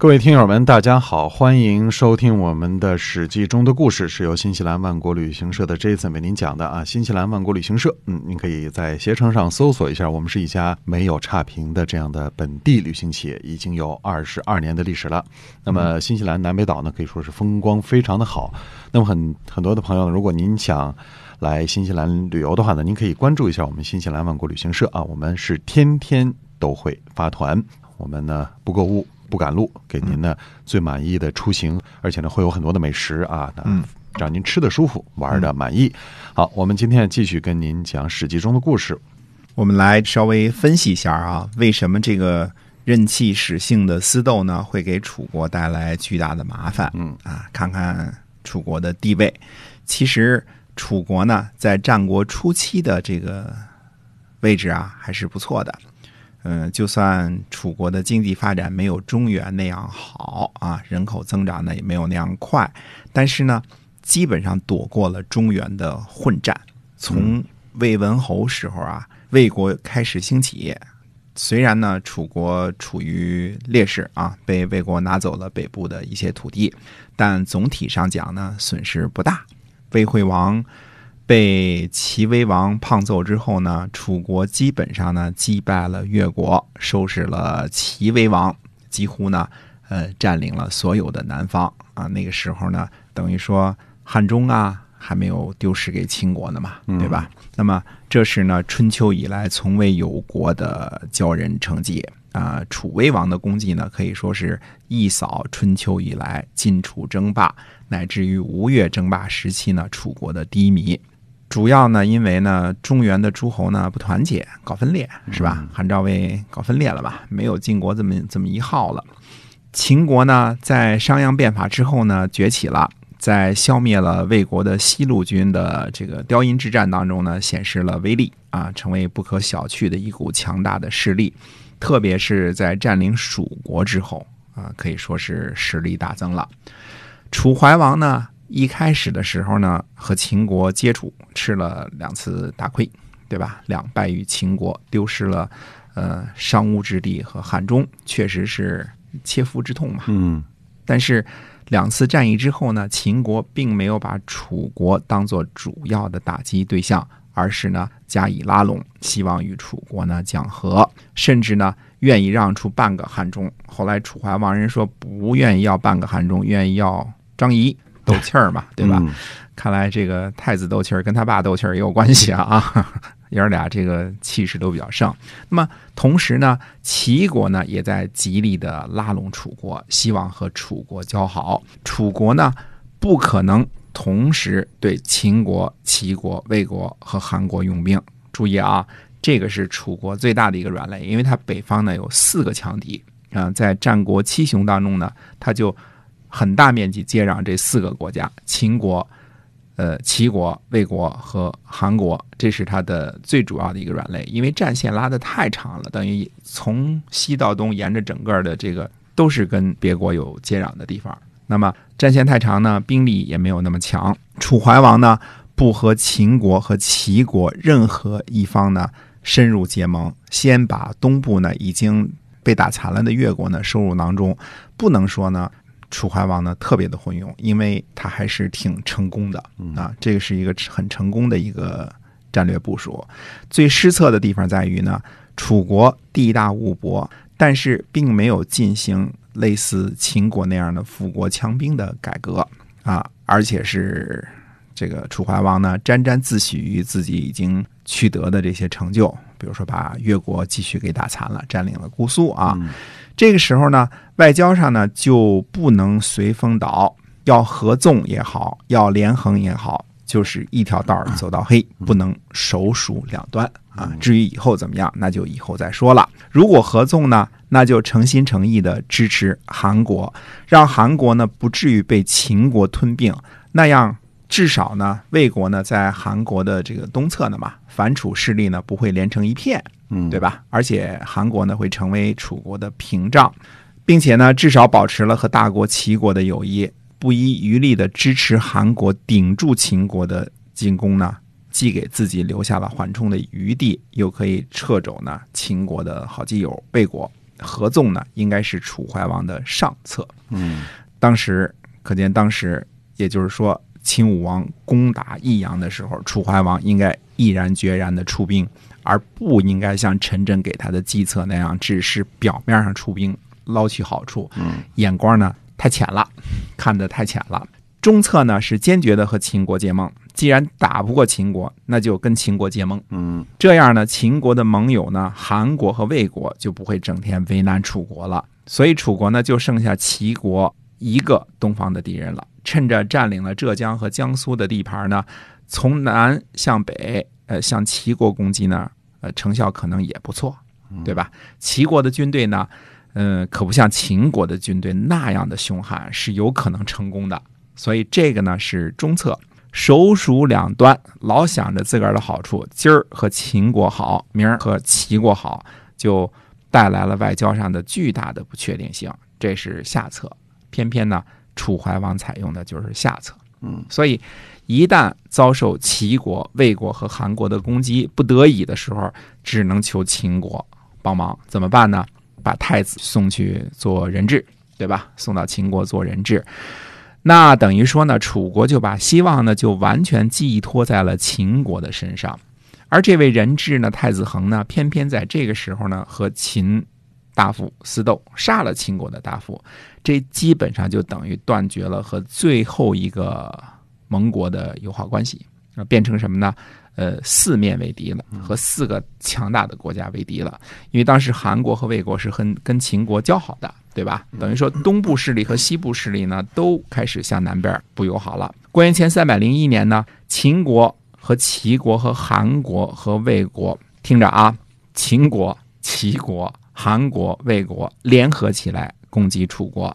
各位听友们，大家好，欢迎收听我们的《史记》中的故事，是由新西兰万国旅行社的 Jason 为您讲的啊。新西兰万国旅行社，嗯，您可以在携程上搜索一下，我们是一家没有差评的这样的本地旅行企业，已经有二十二年的历史了。那么，新西兰南北岛呢，可以说是风光非常的好。那么，很很多的朋友呢，如果您想来新西兰旅游的话呢，您可以关注一下我们新西兰万国旅行社啊，我们是天天都会发团，我们呢不购物。不赶路，给您呢最满意的出行，而且呢会有很多的美食啊，嗯，让您吃的舒服，玩的满意。好，我们今天继续跟您讲《史记》中的故事。我们来稍微分析一下啊，为什么这个任气使性的私斗呢会给楚国带来巨大的麻烦？嗯啊，看看楚国的地位。其实楚国呢在战国初期的这个位置啊还是不错的。嗯，就算楚国的经济发展没有中原那样好啊，人口增长呢也没有那样快，但是呢，基本上躲过了中原的混战。从魏文侯时候啊，魏国开始兴起，虽然呢楚国处于劣势啊，被魏国拿走了北部的一些土地，但总体上讲呢损失不大。魏惠王。被齐威王胖揍之后呢，楚国基本上呢击败了越国，收拾了齐威王，几乎呢呃占领了所有的南方啊。那个时候呢，等于说汉中啊还没有丢失给秦国呢嘛，对吧？那么这是呢春秋以来从未有过的骄人成绩啊。楚威王的功绩呢，可以说是一扫春秋以来晋楚争霸乃至于吴越争霸时期呢楚国的低迷。主要呢，因为呢，中原的诸侯呢不团结，搞分裂，是吧？韩赵魏搞分裂了吧？没有晋国这么这么一号了。秦国呢，在商鞅变法之后呢，崛起了，在消灭了魏国的西路军的这个雕阴之战当中呢，显示了威力啊，成为不可小觑的一股强大的势力。特别是在占领蜀国之后啊，可以说是实力大增了。楚怀王呢？一开始的时候呢，和秦国接触，吃了两次大亏，对吧？两败于秦国，丢失了呃商巫之地和汉中，确实是切肤之痛嘛。嗯。但是两次战役之后呢，秦国并没有把楚国当做主要的打击对象，而是呢加以拉拢，希望与楚国呢讲和，甚至呢愿意让出半个汉中。后来楚怀王人说不愿意要半个汉中，愿意要张仪。斗气儿嘛，对吧？看来这个太子斗气儿跟他爸斗气儿也有关系啊啊！爷儿俩这个气势都比较盛。那么同时呢，齐国呢也在极力的拉拢楚国，希望和楚国交好。楚国呢不可能同时对秦国、齐国、魏国和韩国用兵。注意啊，这个是楚国最大的一个软肋，因为它北方呢有四个强敌啊，在战国七雄当中呢，他就。很大面积接壤这四个国家：秦国、呃齐国、魏国和韩国，这是它的最主要的一个软肋。因为战线拉得太长了，等于从西到东，沿着整个的这个都是跟别国有接壤的地方。那么战线太长呢，兵力也没有那么强。楚怀王呢，不和秦国和齐国任何一方呢深入结盟，先把东部呢已经被打残了的越国呢收入囊中，不能说呢。楚怀王呢特别的昏庸，因为他还是挺成功的啊，这个是一个很成功的一个战略部署。最失策的地方在于呢，楚国地大物博，但是并没有进行类似秦国那样的富国强兵的改革啊，而且是这个楚怀王呢沾沾自喜于自己已经取得的这些成就，比如说把越国继续给打残了，占领了姑苏啊。这个时候呢，外交上呢就不能随风倒，要合纵也好，要连横也好，就是一条道走到黑，不能首鼠两端啊。至于以后怎么样，那就以后再说了。如果合纵呢，那就诚心诚意的支持韩国，让韩国呢不至于被秦国吞并，那样至少呢，魏国呢在韩国的这个东侧呢嘛，反楚势力呢不会连成一片。嗯，对吧？而且韩国呢会成为楚国的屏障，并且呢至少保持了和大国齐国的友谊。不遗余力的支持韩国顶住秦国的进攻呢，既给自己留下了缓冲的余地，又可以掣肘呢秦国的好基友魏国。合纵呢，应该是楚怀王的上策。嗯当时可见，当时也就是说，秦武王攻打益阳的时候，楚怀王应该毅然决然的出兵，而不应该像陈真给他的计策那样，只是表面上出兵捞取好处，嗯眼光呢太浅了，看得太浅了。中策呢是坚决的和秦国结盟，既然打不过秦国，那就跟秦国结盟。嗯这样呢，秦国的盟友呢，韩国和魏国就不会整天为难楚国了。所以楚国呢，就剩下齐国一个东方的敌人了。趁着占领了浙江和江苏的地盘呢，从南向北，呃，向齐国攻击呢，呃，成效可能也不错，对吧？齐国的军队呢，嗯、可不像秦国的军队那样的凶悍，是有可能成功的。所以这个呢是中策，首鼠两端，老想着自个儿的好处，今儿和秦国好，明儿和齐国好，就带来了外交上的巨大的不确定性。这是下策，偏偏呢，楚怀王采用的就是下策。嗯，所以一旦遭受齐国、魏国和韩国的攻击，不得已的时候，只能求秦国帮忙。怎么办呢？把太子送去做人质，对吧？送到秦国做人质。那等于说呢，楚国就把希望呢就完全寄托在了秦国的身上，而这位人质呢，太子恒呢，偏偏在这个时候呢和秦大夫私斗，杀了秦国的大夫，这基本上就等于断绝了和最后一个盟国的友好关系，啊，变成什么呢？呃，四面为敌了，和四个强大的国家为敌了。因为当时韩国和魏国是很跟秦国交好的，对吧？等于说东部势力和西部势力呢，都开始向南边不友好了。公元前三百零一年呢，秦国和齐国和韩国和魏国，听着啊，秦国、齐国、韩国、魏国联合起来攻击楚国。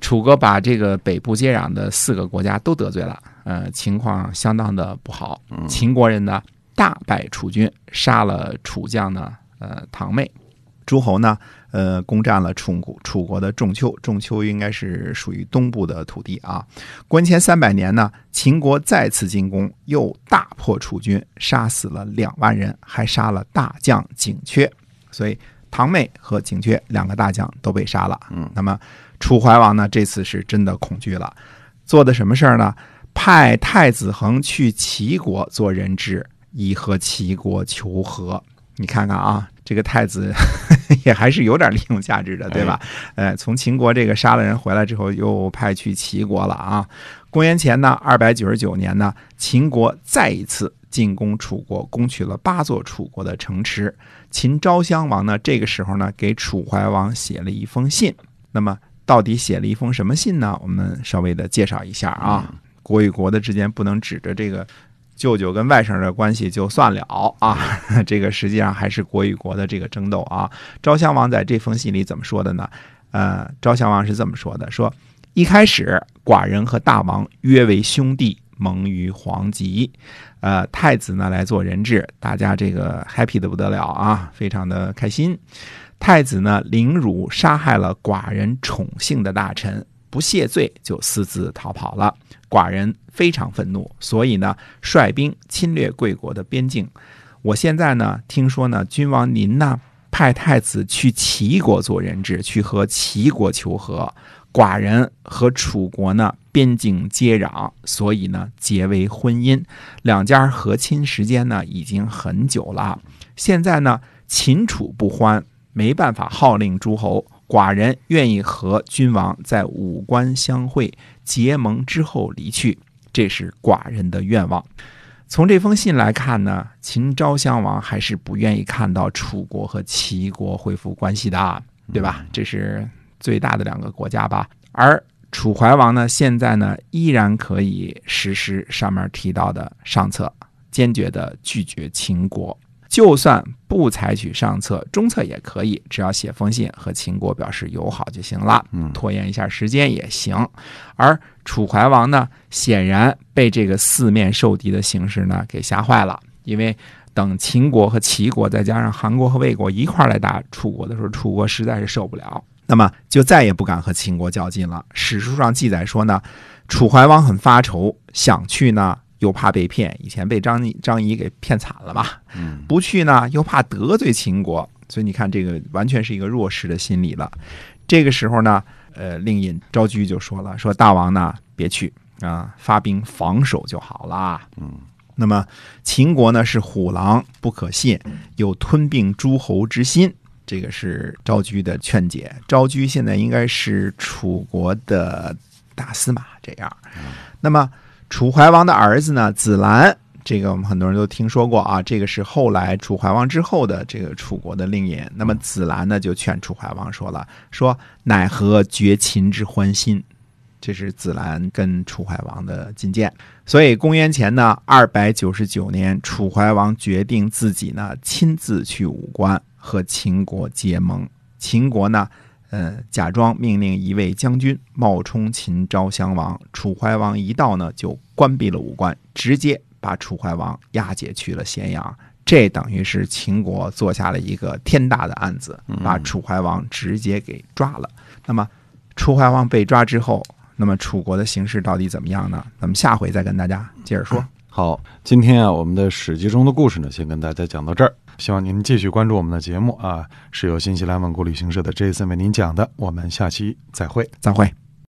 楚国把这个北部接壤的四个国家都得罪了，呃，情况相当的不好。秦国人呢大败楚军，杀了楚将呢，呃，唐妹。诸侯呢，呃，攻占了楚国楚国的仲丘，仲丘应该是属于东部的土地啊。公元前三百年呢，秦国再次进攻，又大破楚军，杀死了两万人，还杀了大将景缺，所以唐妹和景缺两个大将都被杀了。嗯，那么楚怀王呢，这次是真的恐惧了，做的什么事儿呢？派太子恒去齐国做人质，以和齐国求和。你看看啊，这个太子 也还是有点利用价值的，对吧？呃，从秦国这个杀了人回来之后，又派去齐国了啊。公元前呢，二百九十九年呢，秦国再一次进攻楚国，攻取了八座楚国的城池。秦昭襄王呢，这个时候呢，给楚怀王写了一封信。那么，到底写了一封什么信呢？我们稍微的介绍一下啊。国与国的之间不能指着这个舅舅跟外甥的关系就算了啊，这个实际上还是国与国的这个争斗啊。昭襄王在这封信里怎么说的呢？呃，昭襄王是这么说的：说一开始寡人和大王约为兄弟，蒙于黄棘。呃，太子呢来做人质，大家这个 happy 的不得了啊，非常的开心。太子呢凌辱杀害了寡人宠幸的大臣，不谢罪就私自逃跑了。寡人非常愤怒，所以呢率兵侵略贵国的边境。我现在呢听说呢，君王您呢派太子去齐国做人质，去和齐国求和。寡人和楚国呢边境接壤，所以呢结为婚姻。两家和亲时间呢已经很久了。现在呢秦楚不欢，没办法号令诸侯。寡人愿意和君王在武关相会，结盟之后离去，这是寡人的愿望。从这封信来看呢，秦昭襄王还是不愿意看到楚国和齐国恢复关系的啊，对吧？这是最大的两个国家吧。而楚怀王呢，现在呢依然可以实施上面提到的上策，坚决的拒绝秦国。就算不采取上策，中策也可以，只要写封信和秦国表示友好就行了，嗯拖延一下时间也行。而楚怀王呢，显然被这个四面受敌的形势呢给吓坏了，因为等秦国和齐国再加上韩国和魏国一块来打楚国的时候，楚国实在是受不了。那么就再也不敢和秦国较劲了。史书上记载说呢，楚怀王很发愁，想去呢又怕被骗，以前被张张仪给骗惨了吧。嗯，不去呢又怕得罪秦国，所以你看这个完全是一个弱势的心理了。这个时候呢，呃，令尹昭居就说了，说大王呢别去啊，发兵防守就好了。嗯，那么秦国呢是虎狼不可信，有吞并诸侯之心。这个是昭居的劝解。昭居现在应该是楚国的大司马，这样。那么楚怀王的儿子呢，子兰，这个我们很多人都听说过啊。这个是后来楚怀王之后的这个楚国的令尹。那么子兰呢，就劝楚怀王说了：“说奈何绝秦之欢心？”这是子兰跟楚怀王的进谏。所以公元前呢二百九十九年，楚怀王决定自己呢亲自去武关和秦国结盟。秦国呢，呃，假装命令一位将军冒充秦昭襄王。楚怀王一到呢，就关闭了武关，直接把楚怀王押解去了咸阳。这等于是秦国做下了一个天大的案子，把楚怀王直接给抓了。那么，楚怀王被抓之后，那么楚国的形势到底怎么样呢？咱们下回再跟大家接着说。好，今天啊，我们的《史记》中的故事呢，先跟大家讲到这儿。希望您继续关注我们的节目啊，是由新西兰万国旅行社的 Jason 为您讲的。我们下期再会。再会。